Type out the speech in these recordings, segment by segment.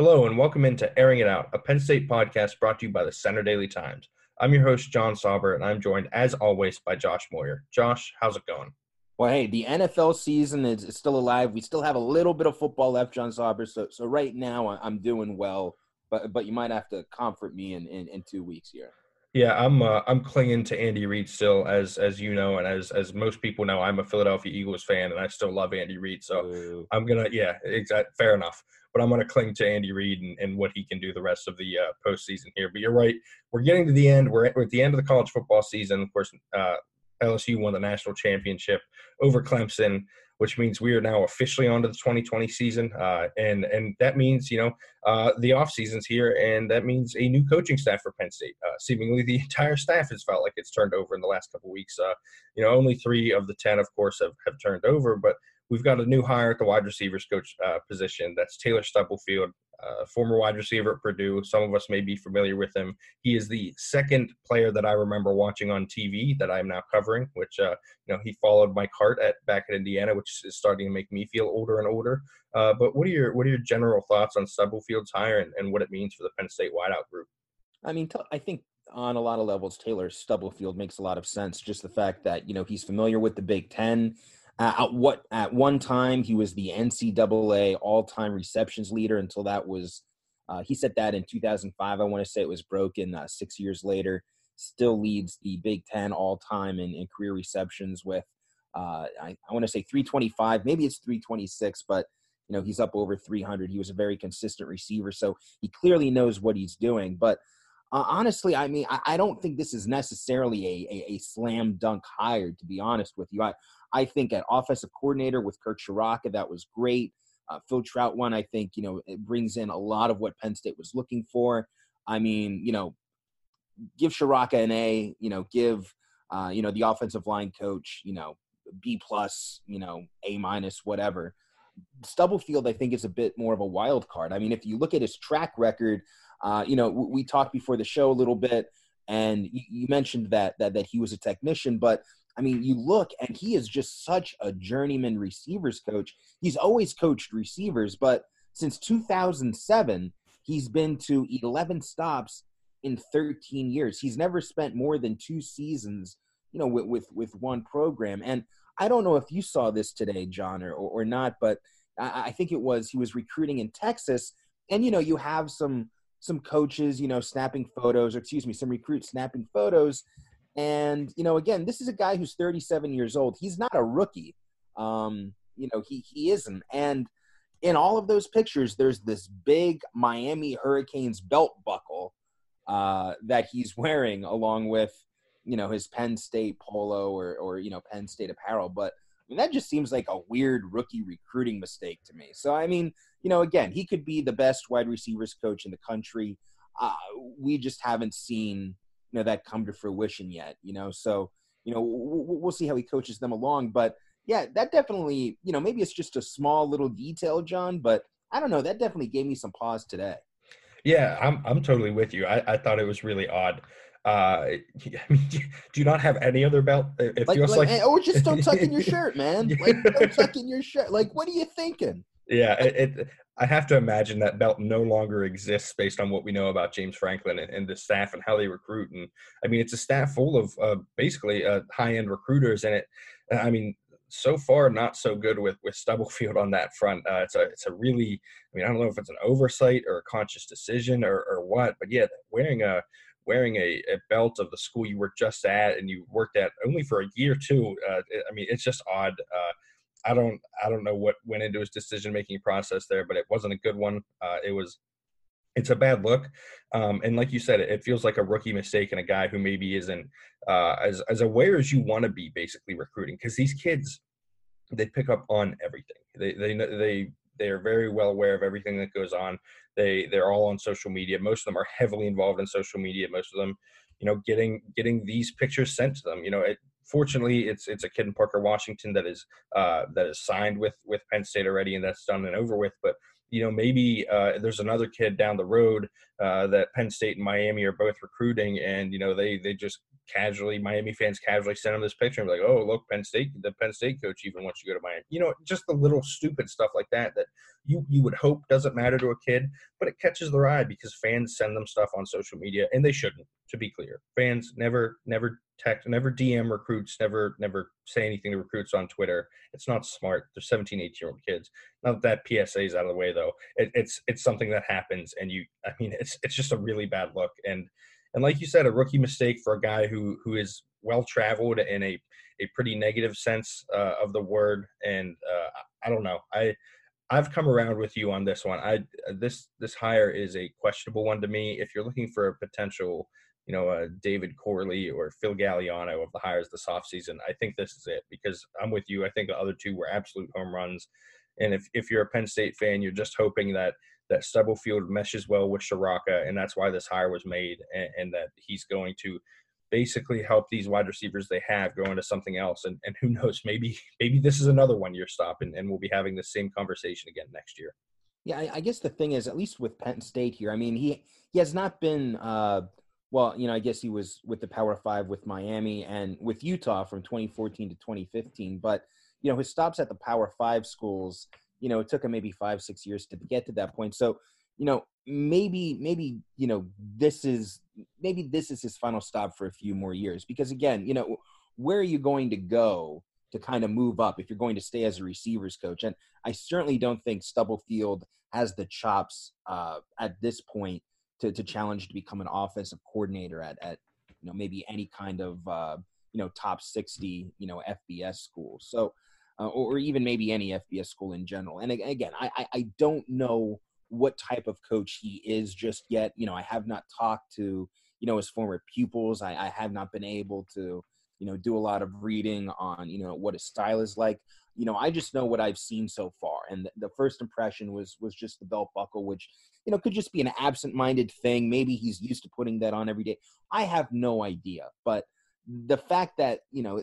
Hello, and welcome into Airing It Out, a Penn State podcast brought to you by the Centre Daily Times. I'm your host, John Sauber, and I'm joined, as always, by Josh Moyer. Josh, how's it going? Well, hey, the NFL season is, is still alive. We still have a little bit of football left, John Sauber. So, so right now, I'm doing well, but but you might have to comfort me in, in, in two weeks here. Yeah, I'm uh, I'm clinging to Andy Reid still, as as you know, and as as most people know, I'm a Philadelphia Eagles fan, and I still love Andy Reid. So Ooh. I'm gonna, yeah, exact, fair enough but I'm going to cling to Andy Reid and, and, what he can do the rest of the uh, postseason here. But you're right. We're getting to the end. We're at, we're at the end of the college football season. Of course, uh, LSU won the national championship over Clemson, which means we are now officially on to the 2020 season. Uh, and and that means, you know, uh, the off season's here, and that means a new coaching staff for Penn State. Uh, seemingly the entire staff has felt like it's turned over in the last couple weeks. Uh, you know, only three of the 10, of course, have, have turned over, but – we've got a new hire at the wide receivers coach uh, position. That's Taylor Stubblefield, uh, former wide receiver at Purdue. Some of us may be familiar with him. He is the second player that I remember watching on TV that I'm now covering. Which uh, you know he followed Mike Hart at back at Indiana, which is starting to make me feel older and older. Uh, but what are your what are your general thoughts on Stubblefield's hire and, and what it means for the Penn State wideout group? I mean, I think on a lot of levels, Taylor Stubblefield makes a lot of sense. Just the fact that you know he's familiar with the Big Ten. Uh, at what at one time he was the NCAA all-time receptions leader until that was uh, he set that in 2005. I want to say it was broken uh, six years later. Still leads the Big Ten all-time in, in career receptions with uh, I, I want to say 325. Maybe it's 326, but you know he's up over 300. He was a very consistent receiver, so he clearly knows what he's doing. But uh, honestly, I mean, I, I, don't think this is necessarily a, a, a, slam dunk hire. To be honest with you, I I think at offensive coordinator with Kirk Ciarrocca, that was great. Uh, Phil one, I think, you know, it brings in a lot of what Penn State was looking for. I mean, you know, give Ciarrocca an A, you know, give, uh, you know, the offensive line coach, you know, B plus, you know, A minus, whatever. Stubblefield, I think, is a bit more of a wild card. I mean, if you look at his track record, uh, you know, we talked before the show a little bit, and you, you mentioned that that that he was a technician, but I mean, you look and he is just such a journeyman receivers coach. He's always coached receivers, but since 2007, he's been to 11 stops in 13 years. He's never spent more than two seasons, you know, with with, with one program. And I don't know if you saw this today, John, or or not, but I, I think it was he was recruiting in Texas, and you know, you have some some coaches, you know, snapping photos, or excuse me, some recruits snapping photos and you know, again, this is a guy who's 37 years old. He's not a rookie. Um, you know, he he isn't. And in all of those pictures, there's this big Miami Hurricanes belt buckle uh, that he's wearing, along with you know his Penn State polo or or you know Penn State apparel. But I mean, that just seems like a weird rookie recruiting mistake to me. So I mean, you know, again, he could be the best wide receivers coach in the country. Uh, we just haven't seen you know that come to fruition yet you know? So you know we'll see how he coaches them along but yeah that definitely you know maybe it's just a small little detail john but i don't know that definitely gave me some pause today. Yeah i'm i'm totally with you. I, I thought it was really odd. Uh do you not have any other belt? It like, feels like, like or just don't tuck in your shirt man. Like don't tuck in your shirt. Like what are you thinking yeah it, it, I have to imagine that belt no longer exists based on what we know about James Franklin and, and the staff and how they recruit. And I mean, it's a staff full of uh, basically uh, high end recruiters, and it. I mean, so far not so good with with Stubblefield on that front. Uh, it's a it's a really. I mean, I don't know if it's an oversight or a conscious decision or, or what, but yeah, wearing a wearing a, a, belt of the school you were just at and you worked at only for a year too. Uh, I mean, it's just odd. Uh, I don't I don't know what went into his decision making process there, but it wasn't a good one. Uh, it was it's a bad look. Um, and like you said, it, it, feels like a rookie mistake and a guy who maybe isn't uh, as as aware as you want to be, basically recruiting. Because these kids, they pick up on everything. They they they they are very well aware of everything that goes on. They they're all on social media. Most of them are heavily involved in social media. Most of them, you know, getting getting these pictures sent to them. You know, it, fortunately, it's it's a kid in Parker Washington that is uh, that is signed with with Penn State already, and that's done and over with. But you know, maybe uh, there's another kid down the road uh, that Penn State and Miami are both recruiting, and you know, they they just casually Miami fans casually send him this picture and be like, oh look, Penn State, the Penn State coach even wants you to go to Miami. You know, just the little stupid stuff like that that you you would hope doesn't matter to a kid, but it catches their eye because fans send them stuff on social media, and they shouldn't. To be clear, fans never never text, never DM recruits, never never say anything to recruits on Twitter. It's not smart. They're 17, 18 year old kids. Now that that PSA is out of the way, though, it, it's it's something that happens, and you, I mean, it's it's just a really bad look, and and like you said, a rookie mistake for a guy who who is well traveled in a a pretty negative sense uh, of the word, and uh, I don't know, I. I've come around with you on this one. I this this hire is a questionable one to me. If you're looking for a potential you know, uh, David Corley or Phil Galliano of the hires this offseason. I think this is it because I'm with you. I think the other two were absolute home runs. And if, if you're a Penn State fan, you're just hoping that that Stubblefield meshes well with Ciarrocca, and that's why this hire was made, and, and, that he's going to basically help these wide receivers they have go into something else. And, and who knows, maybe maybe this is another one year stop, and, and we'll be having the same conversation again next year. Yeah, I, I, guess the thing is, at least with Penn State here, I mean, he he has not been uh, well, you know, I guess he was with the Power Five with Miami and with Utah from 2014 to 2015. But you know, his stops at the Power Five schools, you know, it took him maybe five, six years to get to that point. So, you know, maybe, maybe, you know, this is maybe this is his final stop for a few more years. Because again, you know, where are you going to go to kind of move up if you're going to stay as a receivers coach? And I certainly don't think Stubblefield has the chops uh, at this point to, to challenge to become an offensive coordinator at, at you know maybe any kind of uh, you know top 60 you know FBS school so uh, or, even maybe any FBS school in general. And again I, I don't know what type of coach he is just yet. You know I have not talked to you know his former pupils. I, I have not been able to you know do a lot of reading on you know what his style is like. You know i just know what i've seen so far. And the, the first impression was was just the belt buckle which you know could just be an absent-minded thing. Maybe he's used to putting that on every day. I have no idea. But the fact that you know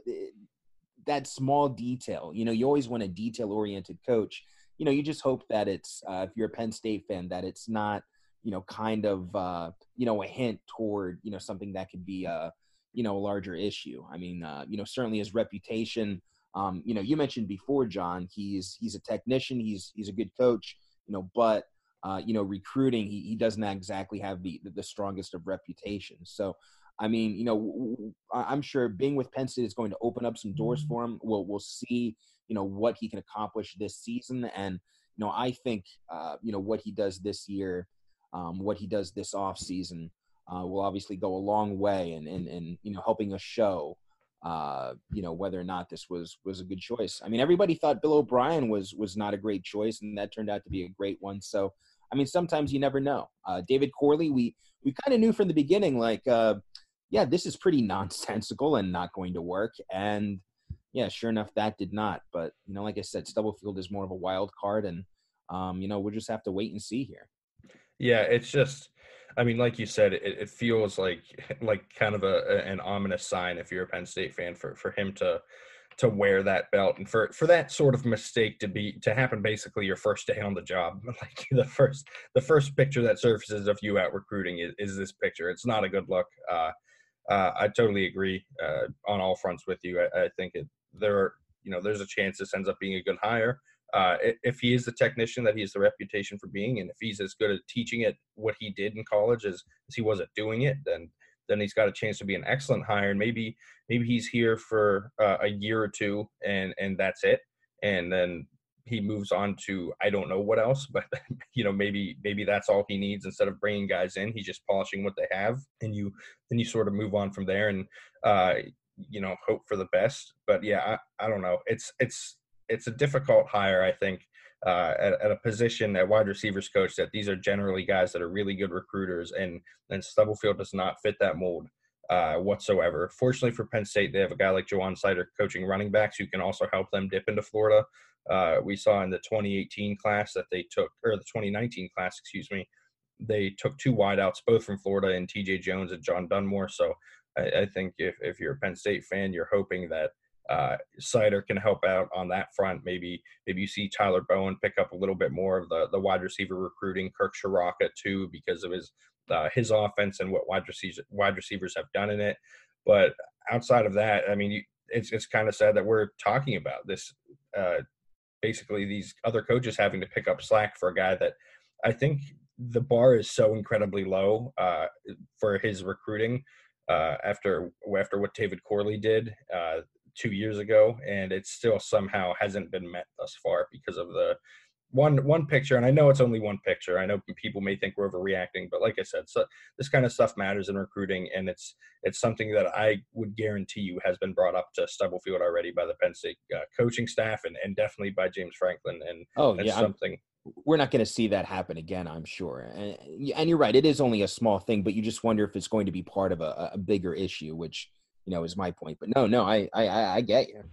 that small detail. You know you always want a detail oriented coach. You know you just hope that it's uh, if you're a penn state fan that it's not you know kind of uh, you know a hint toward you know something that could be a you know a larger issue. I mean uh, you know certainly his reputation um, you know, you mentioned before, John, he's he's a technician, he's he's a good coach, you know, but uh, you know, recruiting, he, he doesn't exactly have the the strongest of reputations. So, I mean, you know, I'm sure being with Penn State is going to open up some doors for him. We'll we'll see, you know, what he can accomplish this season, and you know, I think, uh, you know, what he does this year, um, what he does this off season, uh, will obviously go a long way in, in, in you know helping us show uh, you know whether or not this was was a good choice. I mean, everybody thought Bill O'Brien was was not a great choice, and that turned out to be a great one. So, I mean, sometimes you never know. Uh, David Corley, we we kind of knew from the beginning, like, uh, yeah, this is pretty nonsensical and not going to work. And yeah, sure enough, that did not. But you know, like I said, Stubblefield is more of a wild card, and um, you know, we'll just have to wait and see here. Yeah, it's just I mean, like you said, it, it feels like like kind of a, an ominous sign if you're a Penn State fan for for him to to wear that belt and for for that sort of mistake to be to happen basically your first day on the job like the first the first picture that surfaces of you out recruiting is, is this picture it's not a good look uh, uh, i totally agree uh, on all fronts with you i, I think it, there are you know there's a chance this ends up being a good hire uh, if he is the technician that he has the reputation for being, and if he's as good at teaching it what he did in college as, as he was at doing it, then then he's got a chance to be an excellent hire. And maybe maybe he's here for uh, a year or two, and and that's it. And then he moves on to I don't know what else, but you know maybe maybe that's all he needs instead of bringing guys in. He's just polishing what they have, and you then you sort of move on from there and uh, you know hope for the best. But yeah, I, I don't know. It's it's it's a difficult hire, I think, uh, at, at, a position at wide receivers coach that these are generally guys that are really good recruiters, and and Stubblefield does not fit that mold uh, whatsoever. Fortunately for Penn State, they have a guy like Ja'Juan Seider coaching running backs who can also help them dip into Florida. Uh, we saw in the 2018 class that they took, or the 2019 class, excuse me, they took two wideouts, both from Florida, and T.J. Jones and John Dunmore. So I, I think if if you're a Penn State fan, you're hoping that uh, Seider can help out on that front. Maybe maybe you see Tyler Bowen pick up a little bit more of the the wide receiver recruiting. Kirk Ciarrocca too, because of his uh, his offense and what wide receivers wide receivers have done in it. But outside of that, I mean, it's it's kind of sad that we're talking about this. Uh, basically, these other coaches having to pick up slack for a guy that I think the bar is so incredibly low uh, for his recruiting uh, after after what David Corley did uh, two years ago, and it still somehow hasn't been met thus far because of the one one picture. And I know it's only one picture. I know people may think we're overreacting, but like I said, so this kind of stuff matters in recruiting, and it's it's something that I would guarantee you has been brought up to Stubblefield already by the Penn State uh, coaching staff, and and definitely by James Franklin. And oh and yeah, something. I'm- we're not going to see that happen again, I'm sure. And, and, you're right; it is only a small thing, but you just wonder if it's going to be part of a, a bigger issue, which you know is my point. But no, no, I I, I get you.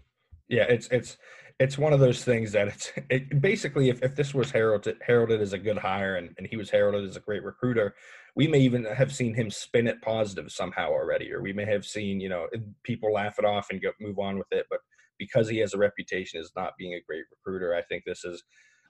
Yeah, it's it's it's one of those things that it's it, basically if, if this was heralded heralded as a good hire and, and he was heralded as a great recruiter, we may even have seen him spin it positive somehow already, or we may have seen you know people laugh it off and go move on with it. But because he has a reputation as not being a great recruiter, I think this is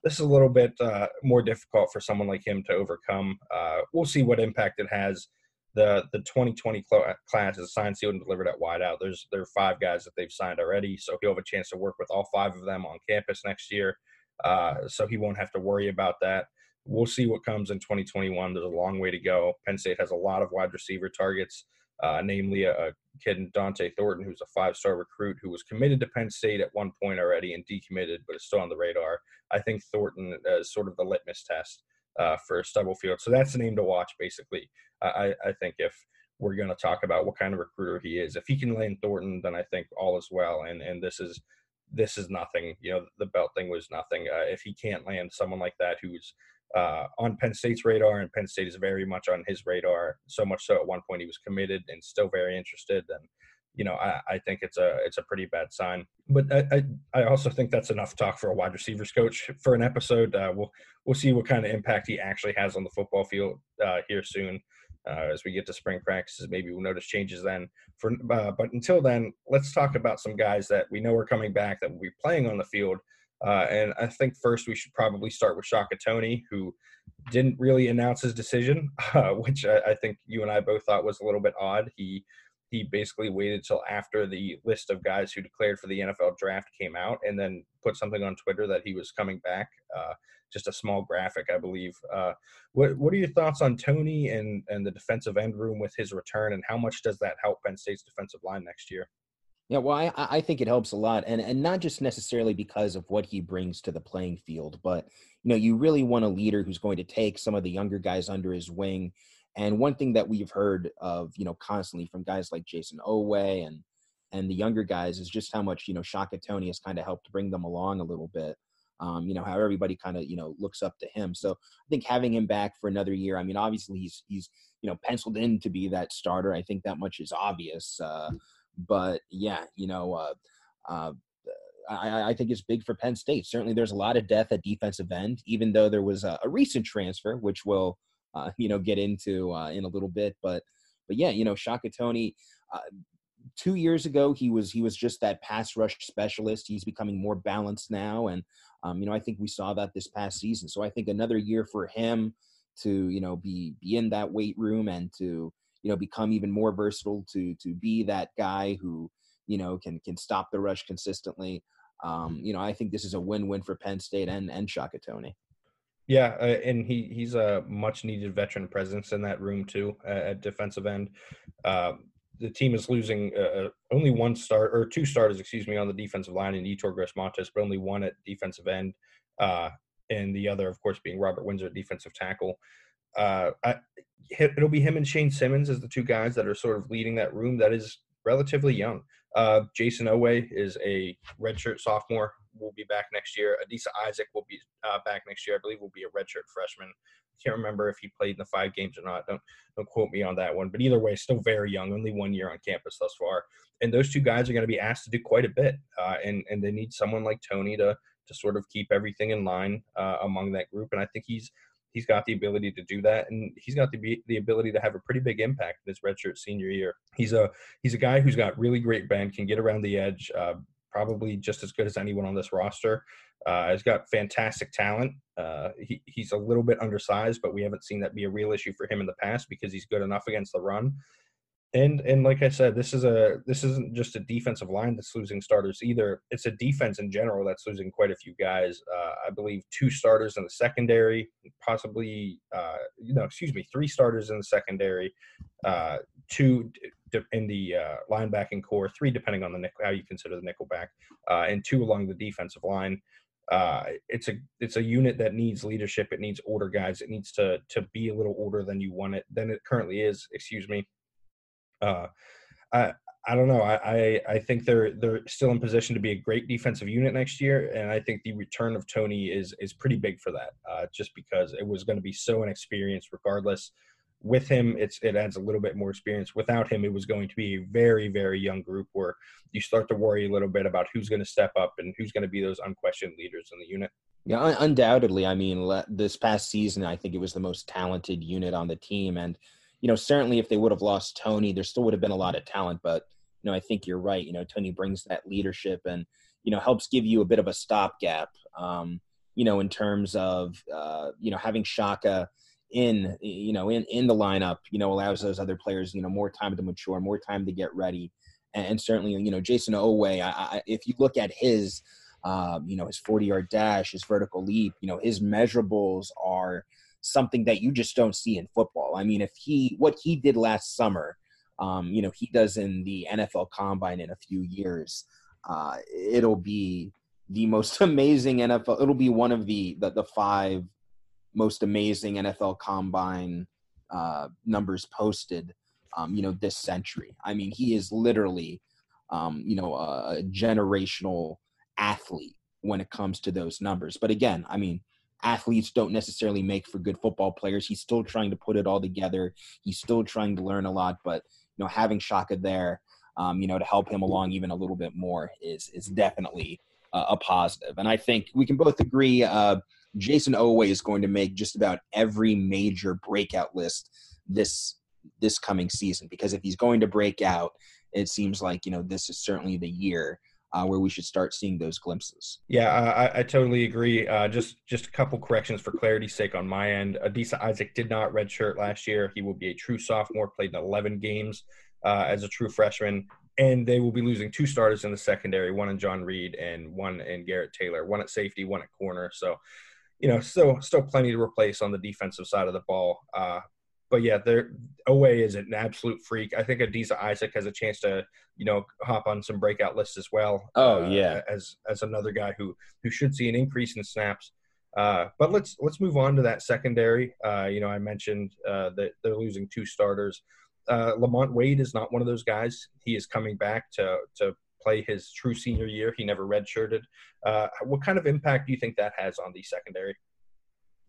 this is a little bit uh, more difficult for someone like him to overcome. Uh, we'll see what impact it has. The the 2020 cl- class is signed, sealed, and delivered at wideout. There's there are five guys that they've signed already, so he'll have a chance to work with all five of them on campus next year. Uh, so he won't have to worry about that. We'll see what comes in 2021. There's a long way to go. Penn State has a lot of wide receiver targets uh, namely a, a, kid Dont'e Thornton, who's a five-star recruit who was committed to Penn State at one point already and decommitted, but is still on the radar. I think Thornton is sort of the litmus test uh, for Stubblefield. So that's the name to watch, basically. I, I think if we're going to talk about what kind of recruiter he is, if he can land Thornton, then I think all is well. And and this is this is nothing. You know, the belt thing was nothing. Uh, if he can't land someone like that who's uh, on Penn State's radar, and Penn State is very much on his radar. So much so, at one point he was committed and still very interested. And you know, I, I think it's a it's a pretty bad sign. But I, I, I also think that's enough talk for a wide receivers coach for an episode. Uh, we'll we'll see what kind of impact he actually has on the football field uh, here soon. Uh, as we get to spring practices, maybe we'll notice changes then. For uh, but until then, let's talk about some guys that we know are coming back that will be playing on the field uh, and I think first we should probably start with Shaka Toney, who didn't really announce his decision, uh, which I, I, think you and I both thought was a little bit odd. He he basically waited till after the list of guys who declared for the NFL draft came out, and then put something on Twitter that he was coming back. Uh, just a small graphic, I believe. Uh, what what are your thoughts on Toney and and the defensive end room with his return, and how much does that help Penn State's defensive line next year? Yeah, well, I, I think it helps a lot, and and not just necessarily because of what he brings to the playing field, but you know, you really want a leader who's going to take some of the younger guys under his wing. And one thing that we've heard of, you know, constantly from guys like Jayson Oweh and and the younger guys is just how much you know Shaka Toney has kind of helped bring them along a little bit. Um, you know how everybody kind of you know looks up to him. So I think having him back for another year. I mean, obviously he's he's you know penciled in to be that starter. I think that much is obvious. Uh, but yeah, you know, uh, uh, I, I, think it's big for Penn State. Certainly, there's a lot of death at defensive end, even though there was a, a recent transfer, which we'll, uh, you know, get into uh, in a little bit. But, but yeah, you know, Shaka Toney. Uh, two years ago, he was he was just that pass rush specialist. He's becoming more balanced now, and um, you know, I think we saw that this past season. So I think another year for him to you know be be in that weight room and to you know become even more versatile to to be that guy who you know can can stop the rush consistently. Um, you know, I think this is a win-win for Penn State and and Shaka Toney. Yeah, uh, and he he's a much needed veteran presence in that room too uh, at defensive end. Uh, the team is losing uh, uh, only one start or two starters, excuse me, on the defensive line in Yetur Gross-Matos, but only one at defensive end, uh, and the other, of course, being Robert Windsor at defensive tackle I, it'll be him and Shane Simmons as the two guys that are sort of leading that room that is relatively young. Jayson Oweh is a redshirt sophomore will be back next year. Adisa Isaac will be uh, back next year. I believe will be a redshirt freshman. Can't remember if he played in the five games or not. Don't don't quote me on that one. But either way, still very young, only one year on campus thus far. And those two guys are going to be asked to do quite a bit, uh, and and they need someone like Toney to to sort of keep everything in line uh, among that group. And I think he's he's got the ability to do that, and he's got the the ability to have a pretty big impact in his redshirt senior year. He's a he's a guy who's got really great bend, can get around the edge, uh, probably just as good as anyone on this roster. Uh, he's got fantastic talent. Uh, he, he's a little bit undersized, but we haven't seen that be a real issue for him in the past because he's good enough against the run. And and like I said, this is a this isn't just a defensive line that's losing starters either. It's a defense in general that's losing quite a few guys. Uh, I believe two starters in the secondary, possibly uh, you know, excuse me, three starters in the secondary, uh, two in the uh, linebacking corps, three depending on the nickel, how you consider the nickel back, uh, and two along the defensive line. Uh, it's a it's a unit that needs leadership. It needs order, guys. It needs to to be a little older than you want it than it currently is. Excuse me. Uh, I I don't know. I, I, I think they're they're still in position to be a great defensive unit next year, and I think the return of Toney is is pretty big for that. Uh, just because it was going to be so inexperienced, regardless. With him, it's it adds a little bit more experience. Without him, it was going to be a very very young group where you start to worry a little bit about who's going to step up and who's going to be those unquestioned leaders in the unit. Yeah, undoubtedly. I mean, this past season, I think it was the most talented unit on the team, and you know, certainly if they would have lost Toney, there still would have been a lot of talent. But you know, I think you're right. You know, Toney brings that leadership and you know helps give you a bit of a stopgap. Um, you know, in terms of uh, you know having Shaka in you know in in the lineup, you know, allows those other players you know more time to mature, more time to get ready, and, certainly you know Jayson Oweh. I, I, if you look at his um, you know his 40 yard dash, his vertical leap, you know his measurables are something that you just don't see in football. I mean, if he what he did last summer, um, you know, he does in the NFL Combine in a few years, uh, it'll be the most amazing NFL. It'll be one of the the, the five most amazing NFL Combine uh, numbers posted. Um, you know, this century. I mean, he is literally, um, you know, a, generational athlete when it comes to those numbers. But again, I mean, athletes don't necessarily make for good football players. He's still trying to put it all together. He's still trying to learn a lot, but you know, having Shaka there, um, you know, to help him along even a little bit more is is definitely uh, a positive. And I think we can both agree uh, Jayson Oweh is going to make just about every major breakout list this this coming season because if he's going to break out, it seems like you know this is certainly the year uh, where we should start seeing those glimpses. Yeah, I, I totally agree. Uh, just just a couple corrections for clarity's sake on my end. Adisa Isaac did not redshirt last year. He will be a true sophomore. Played in 11 games uh, as a true freshman, and they will be losing two starters in the secondary: one in John Reid and one in Garrett Taylor. One at safety, one at corner. So, you know, still still plenty to replace on the defensive side of the ball. Uh, but yeah, there Oweh is an absolute freak. I think Adisa Isaac has a chance to, you know, hop on some breakout lists as well. Oh uh, yeah, as as another guy who who should see an increase in snaps. Uh, but let's let's move on to that secondary. Uh, you know, I mentioned uh, that they're losing two starters. Uh, Lamont Wade is not one of those guys. He is coming back to to play his true senior year. He never redshirted. Uh, what kind of impact do you think that has on the secondary?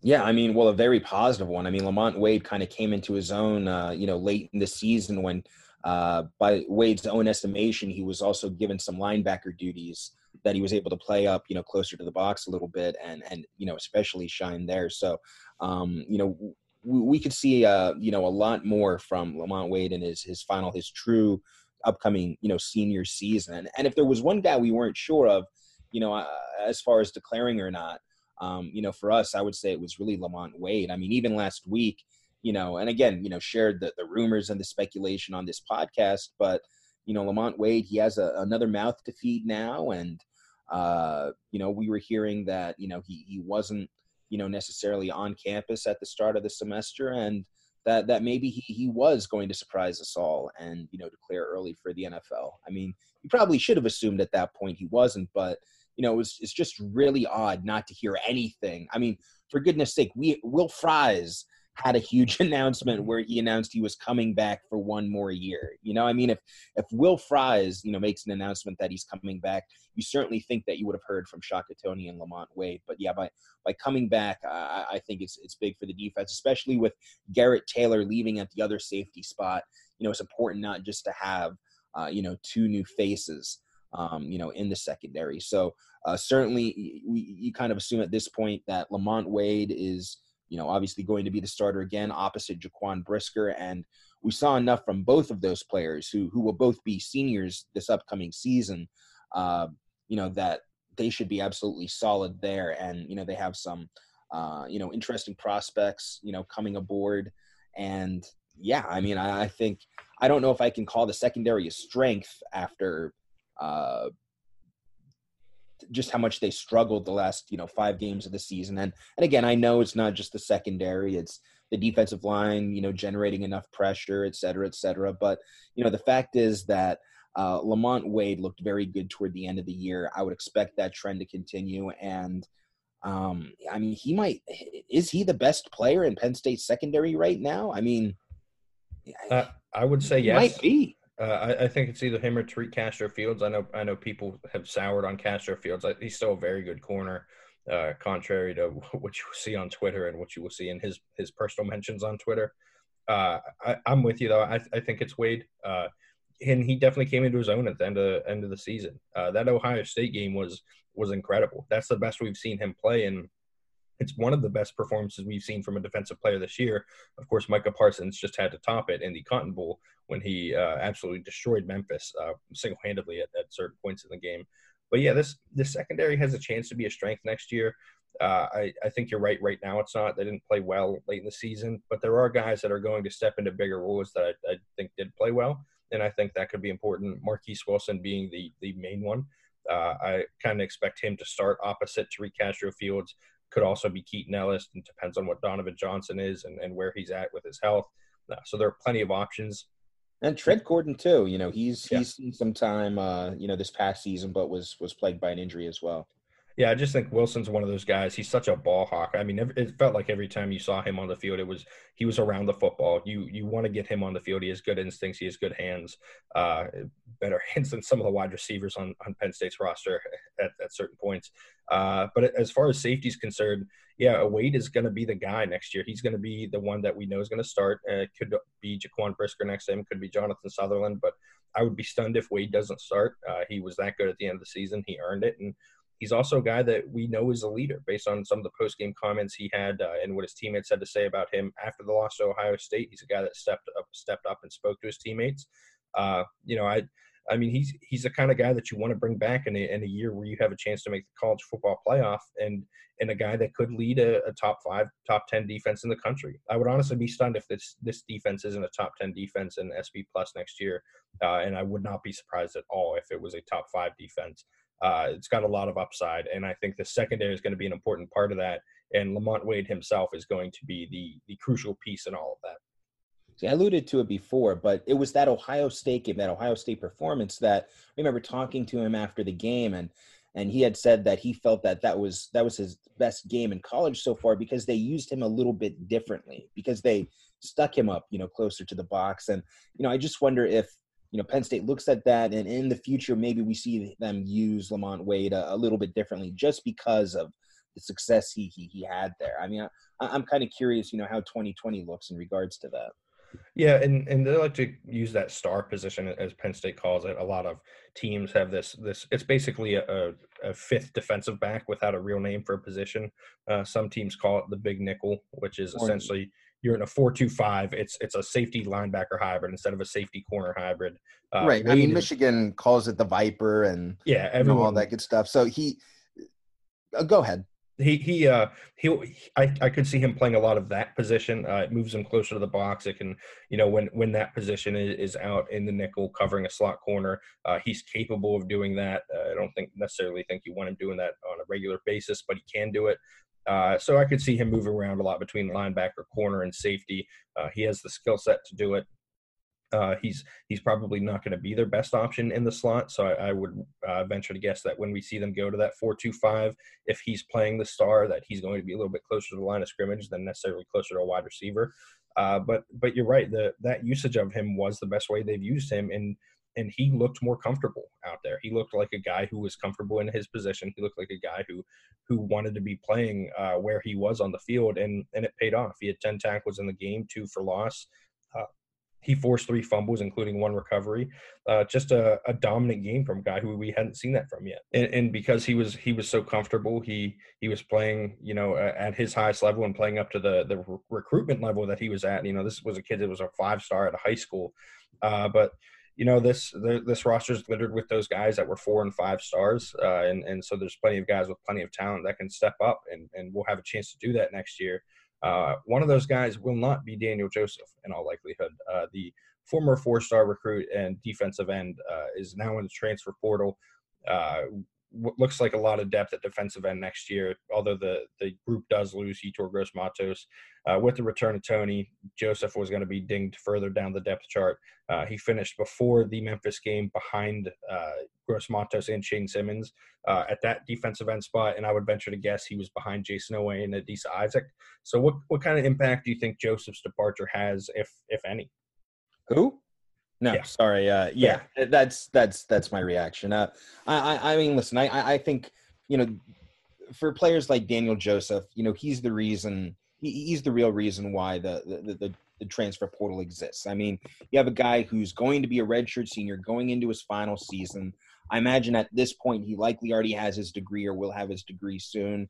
Yeah, I mean, well, a very positive one. I mean, Lamont Wade kind of came into his own, uh, you know, late in the season when, uh, by Wade's own estimation, he was also given some linebacker duties that he was able to play up, you know, closer to the box a little bit, and and you know, especially shine there. So, um, you know, we, we could see, uh, you know, a lot more from Lamont Wade in his his final, his true upcoming, you know, senior season. And, if there was one guy we weren't sure of, you know, uh, as far as declaring or not um, you know, for us, I would say it was really Lamont Wade. I mean, even last week, you know, and again, you know, shared the, the rumors and the speculation on this podcast, but you know, Lamont Wade, he has a, another mouth to feed now, and uh, you know, we were hearing that you know he he wasn't you know necessarily on campus at the start of the semester, and that that maybe he he was going to surprise us all and you know declare early for the NFL. I mean, you probably should have assumed at that point he wasn't, but you know, it's, it's just really odd not to hear anything. I mean, for goodness sake, we Will Fries had a huge announcement where he announced he was coming back for one more year. You know, I mean, if if Will Fries, you know, makes an announcement that he's coming back, you certainly think that you would have heard from Shaka Toney and Lamont Wade. But yeah, by by coming back, I, I think it's it's big for the defense, especially with Garrett Taylor leaving at the other safety spot. You know, it's important not just to have uh, you know two new faces. Um, you know, in the secondary. So uh, certainly, we, you kind of assume at this point that Lamont Wade is you know, obviously going to be the starter again opposite Jaquan Brisker. And we saw enough from both of those players who who will both be seniors this upcoming season. Uh, you know that they should be absolutely solid there, and you know they have some uh, you know interesting prospects you know coming aboard, and yeah, I mean I, I think I don't know if I can call the secondary a strength after uh, just how much they struggled the last you know five games of the season. And and again i know it's not just the secondary it's the defensive line you know generating enough pressure et cetera et cetera. But you know the fact is that uh, lamont wade looked very good toward the end of the year. I would expect that trend to continue. And um, i mean he might is he the best player in penn state secondary right now? I mean uh, i would say yes might be uh, I, I, think it's either him or Tariq Castro Fields. I know I know people have soured on Castro Fields. He's still a very good corner, uh, contrary to what you see on Twitter and what you will see in his his personal mentions on Twitter. Uh, I, am with you though. I, I think it's Wade, uh, and he definitely came into his own at the end of end of the season. Uh, that Ohio State game was was incredible. That's the best we've seen him play, and it's one of the best performances we've seen from a defensive player this year. Of course, Micah Parsons just had to top it in the Cotton Bowl when he uh, absolutely destroyed Memphis uh, single-handedly at, at, certain points in the game. But yeah, this this secondary has a chance to be a strength next year. Uh, I, I think you're right. Right now, it's not. They didn't play well late in the season, but there are guys that are going to step into bigger roles that I, I think did play well, and I think that could be important. Marquis Wilson being the the main one. Uh, I kind of expect him to start opposite Tariq Castro Fields could also be Keaton Ellis, and depends on what Donovan Johnson is and, and where he's at with his health. Uh, so there are plenty of options. And Trent Gordon too. You know, he's yeah. he's seen some time. Uh, you know, this past season, but was was plagued by an injury as well. Yeah, I just think Wilson's one of those guys. He's such a ball hawk. I mean, it felt like every time you saw him on the field, it was he was around the football. You you want to get him on the field. He has good instincts. He has good hands, uh, better hands than some of the wide receivers on, on Penn State's roster at, at certain points. Uh, but as far as safety is concerned, yeah, Wade is going to be the guy next year. He's going to be the one that we know is going to start. Uh, could be Jaquan Brisker next to him. Could be Jonathan Sutherland. But I would be stunned if Wade doesn't start. Uh, he was that good at the end of the season. He earned it, and he's also a guy that we know is a leader based on some of the post game comments he had uh, and what his teammates had to say about him after the loss to Ohio State. He's a guy that stepped up, stepped up and spoke to his teammates. Uh, you know, I, I mean, he's he's the kind of guy that you want to bring back in a, in a year where you have a chance to make the college football playoff, and and a guy that could lead a, a top five, top ten defense in the country. I would honestly be stunned if this this defense isn't a top ten defense in SP plus next year, uh, and I would not be surprised at all if it was a top five defense. Uh, it's got a lot of upside, and I think the secondary is going to be an important part of that. And Lamont Wade himself is going to be the the crucial piece in all of that. See, I alluded to it before, but it was that Ohio State game, that Ohio State performance that I remember talking to him after the game, and and he had said that he felt that that was that was his best game in college so far because they used him a little bit differently because they stuck him up, you know, closer to the box, and you know, I just wonder if you know, Penn State looks at that, and in the future, maybe we see them use Lamont Wade a, a little bit differently, just because of the success he he, he had there. I mean, I, I'm kind of curious, you know, how 2020 looks in regards to that. Yeah, and and they like to use that star position as Penn State calls it. A lot of teams have this this. It's basically a, a fifth defensive back without a real name for a position. Uh, some teams call it the big nickel, which is essentially you're in a four-two-five. It's it's a safety linebacker hybrid instead of a safety corner hybrid. Uh, right. I mean, Michigan calls it the Viper and yeah, everyone, you know, all that good stuff. So he, uh, go ahead. He he uh he I, I could see him playing a lot of that position. Uh, it moves him closer to the box. It can you know when when that position is, is out in the nickel covering a slot corner, uh, he's capable of doing that. Uh, I don't think necessarily think you want him doing that on a regular basis, but he can do it. Uh, so I could see him moving around a lot between linebacker, corner, and safety. Uh, he has the skill set to do it. Uh, he's he's probably not going to be their best option in the slot, so I, I would uh, venture to guess that when we see them go to that four-two-five, if he's playing the star, that he's going to be a little bit closer to the line of scrimmage than necessarily closer to a wide receiver. Uh, but but you're right, the that usage of him was the best way they've used him, and and he looked more comfortable there. He looked like a guy who was comfortable in his position. He looked like a guy who who wanted to be playing uh, where he was on the field, and and it paid off. He had ten tackles in the game, two for loss. Uh, he forced three fumbles, including one recovery. Uh, just a, a, dominant game from a guy who we hadn't seen that from yet. And, and, because he was he was so comfortable, he he was playing you know at his highest level and playing up to the the recruitment level that he was at. You know, this was a kid that was a five star at a high school, uh, but you know this the, this roster is littered with those guys that were four and five stars, uh, and and so there's plenty of guys with plenty of talent that can step up, and and we'll have a chance to do that next year. Uh, one of those guys will not be Daniel Joseph in all likelihood. Uh, the former four-star recruit and defensive end uh, is now in the transfer portal. Uh, looks like a lot of depth at defensive end next year. Although the the group does lose Yetur Gross Matos, uh, with the return of Toney, Joseph was going to be dinged further down the depth chart. Uh, he finished before the Memphis game behind uh, Gross Matos and Shane Simmons uh, at that defensive end spot, and I would venture to guess he was behind Jayson Oweh and Adisa Isaac. So, what what kind of impact do you think Joseph's departure has, if if any? Who? No, yeah. sorry. Uh, yeah, yeah, that's that's that's my reaction. Uh, I, I I mean, listen, I I think you know, for players like Daniel Joseph, you know, he's the reason. He's the real reason why the the, the the transfer portal exists. I mean, you have a guy who's going to be a redshirt senior going into his final season. I imagine at this point he likely already has his degree or will have his degree soon,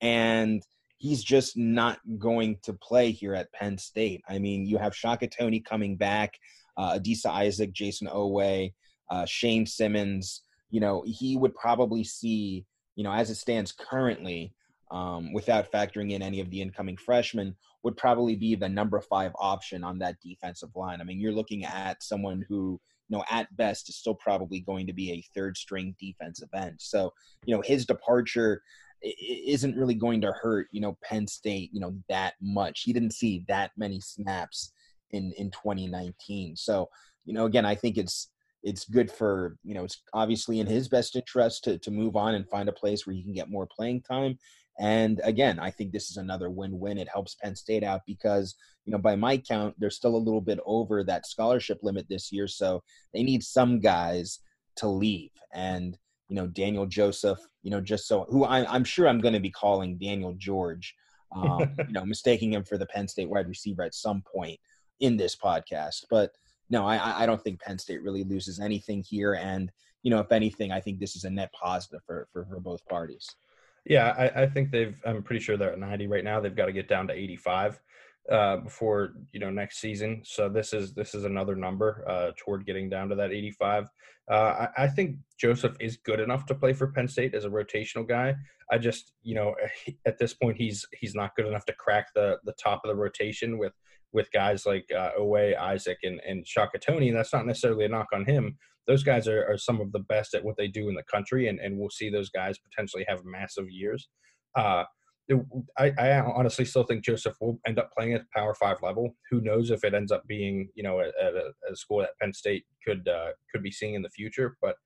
and he's just not going to play here at Penn State. I mean, you have Shaka Toney coming back uh, Adisa Isaac, Jayson Oweh, uh, Shane Simmons. You know, he would probably see, you know, as it stands currently, um, without factoring in any of the incoming freshmen, would probably be the number five option on that defensive line. I mean, you're looking at someone who, you know, at best is still probably going to be a third string defensive end. So, you know, his departure isn't really going to hurt, you know, Penn State, you know, that much. He didn't see that many snaps in in 2019. So, you know, again, I think it's it's good for you know it's obviously in his best interest to to move on and find a place where he can get more playing time. And again, I think this is another win-win. It helps Penn State out because you know by my count, they're still a little bit over that scholarship limit this year, so they need some guys to leave. And you know Daniel Joseph, you know just so who I, I'm sure I'm going to be calling Daniel George. Um, you know, mistaking him for the Penn State wide receiver at some point in this podcast. But no, I, I don't think Penn State really loses anything here. And, you know, if anything, I think this is a net positive for, for, for both parties. Yeah, I, I think they've, I'm pretty sure they're at 90 right now. They've got to get down to 85 uh, before you know next season. So this is this is another number uh, toward getting down to that 85. Uh, I, I, think Joseph is good enough to play for Penn State as a rotational guy. I just you know at this point he's he's not good enough to crack the the top of the rotation with with guys like uh, Oweh, Isaac, and, and Shaka Toney. And that's not necessarily a knock on him. Those guys are, are some of the best at what they do in the country, and, and we'll see those guys potentially have massive years. Uh, I, I, honestly still think Joseph will end up playing at the Power Five level. Who knows if it ends up being, you know, at, a, a, school that Penn State could uh, could be seeing in the future. But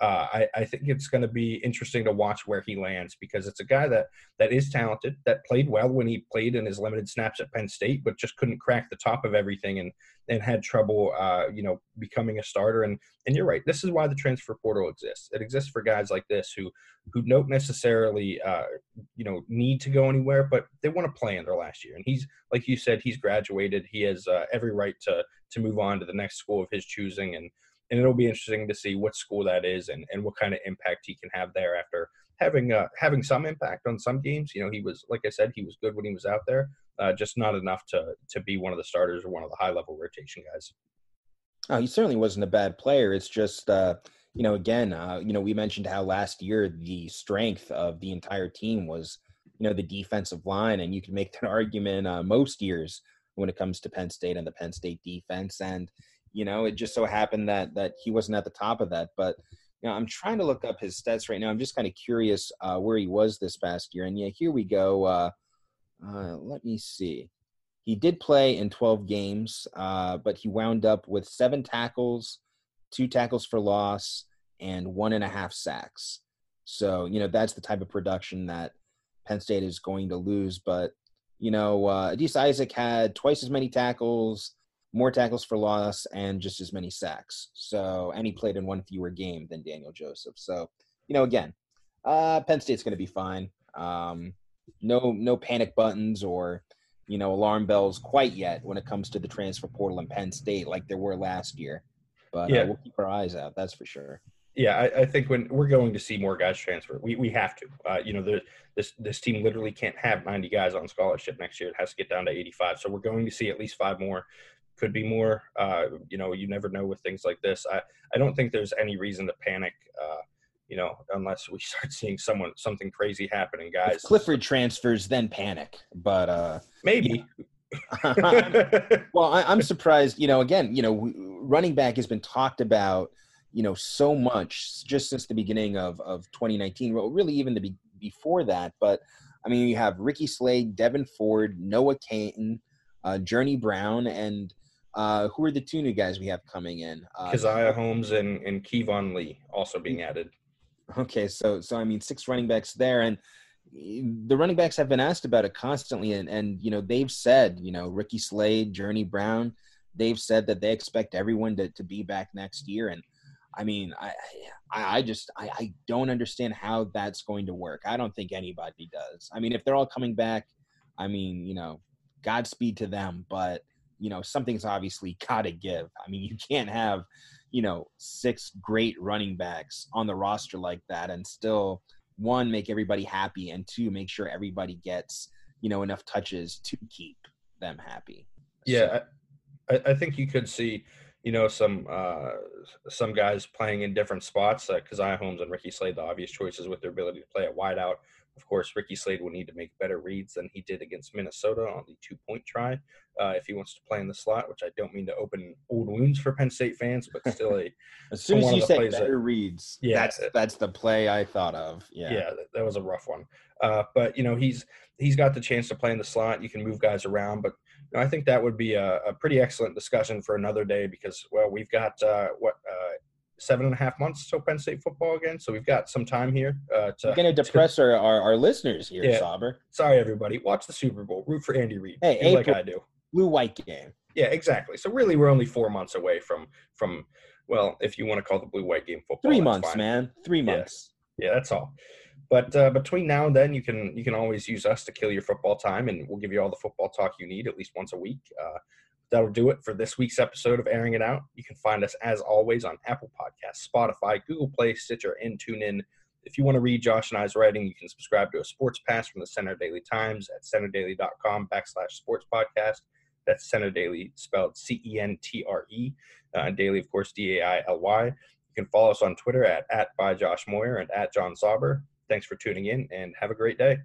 uh, I, I, think it's going to be interesting to watch where he lands because it's a guy that that is talented, that played well when he played in his limited snaps at Penn State, but just couldn't crack the top of everything and and had trouble, uh, you know, becoming a starter. And and you're right, this is why the transfer portal exists. It exists for guys like this who who don't necessarily, uh, you know, need to go anywhere, but they want to play in their last year. And he's like you said, he's graduated. He has uh, every right to to move on to the next school of his choosing and and it'll be interesting to see what school that is and, and what kind of impact he can have there after having uh, having some impact on some games. You know, he was like I said, he was good when he was out there, uh, just not enough to to be one of the starters or one of the high level rotation guys. Oh, he certainly wasn't a bad player. It's just uh, you know, again, uh, you know, we mentioned how last year the strength of the entire team was you know the defensive line, and you can make that argument uh, most years when it comes to Penn State and the Penn State defense and you know, it just so happened that that he wasn't at the top of that. But you know, I'm trying to look up his stats right now. I'm just kind of curious uh, where he was this past year. And yeah, here we go. Uh, uh, let me see. he did play in 12 games, uh, but he wound up with seven tackles, two tackles for loss, and one and a half sacks. So, you know, that's the type of production that Penn State is going to lose. But, you know, uh, Isaac had twice as many tackles, more tackles for loss, and just as many sacks. So, and he played in one fewer game than Daniel Joseph. So, you know, again, uh, Penn State's going to be fine. Um, no, no panic buttons or you know, alarm bells quite yet when it comes to the transfer portal in Penn State like there were last year. But uh, yeah. Uh, we'll keep our eyes out. That's for sure. Yeah, I, I, think when we're going to see more guys transfer, we, we have to. Uh, you know, this this team literally can't have 90 guys on scholarship next year. It has to get down to 85. So we're going to see at least five more. Could be more. Uh, you know, you never know with things like this. I, I don't think there's any reason to panic. Uh, you know, unless we start seeing someone something crazy happening, guys. If Clifford transfers, then panic. But uh, maybe. well, I, am surprised. You know, again, you know, running back has been talked about, you know, so much just since the beginning of of 2019. Well, really, even the be, before that. But I mean, you have Ricky Slade, Devyn Ford, Noah Caton, uh, Journey Brown, and uh, who are the two new guys we have coming in? Uh, Caziah Holmes and and Keyvone Lee also being added. Okay, so so I mean six running backs there, and the running backs have been asked about it constantly, and and you know they've said you know Ricky Slade, Journey Brown, they've said that they expect everyone to to be back next year, and I mean I I just I, I don't understand how that's going to work. I don't think anybody does. I mean if they're all coming back, I mean you know Godspeed to them, but you know something's obviously got to give. I mean you can't have you know six great running backs on the roster like that and still one make everybody happy and two make sure everybody gets you know enough touches to keep them happy yeah so. I, I think you could see you know some uh some guys playing in different spots uh, Caziah Holmes and Ricky Slade the obvious choices with their ability to play at wideout of course, Ricky Slade will need to make better reads than he did against Minnesota on the two point try uh, if he wants to play in the slot, which I don't mean to open old wounds for Penn State fans, but still a. as soon as you said better that, reads, yeah, that's, that's the play I thought of. Yeah. Yeah, that, that was a rough one. Uh, but, you know, he's he's got the chance to play in the slot. You can move guys around, but you know, I think that would be a, a, pretty excellent discussion for another day because, well, we've got uh, what uh, seven and a half months till Penn State football again. So we've got some time here. Uh, to, We're going to depress our, our, our, listeners here, yeah. Sauber. Sorry, everybody. Watch the Super Bowl. Root for Andy Reid. Hey, April, like I do. Blue white game. Yeah, exactly. So really, we're only four months away from from well, if you want to call the blue white game football. Three months, fine. man. Three months. Yeah, yeah that's all. But uh, between now and then, you can you can always use us to kill your football time, and we'll give you all the football talk you need at least once a week. Uh, That'll do it for this week's episode of Airing It Out. You can find us, as always, on Apple Podcasts, Spotify, Google Play, Stitcher, and TuneIn. If you want to read Josh and I's writing, you can subscribe to a sports pass from the Centre Daily Times at centredaily.com backslash sports podcast. That's Center Daily, spelled C E N T R E. Uh, Daily, of course, D A I L Y. You can follow us on Twitter at, at by Josh Moyer and at John Sauber. Thanks for tuning in and have a great day.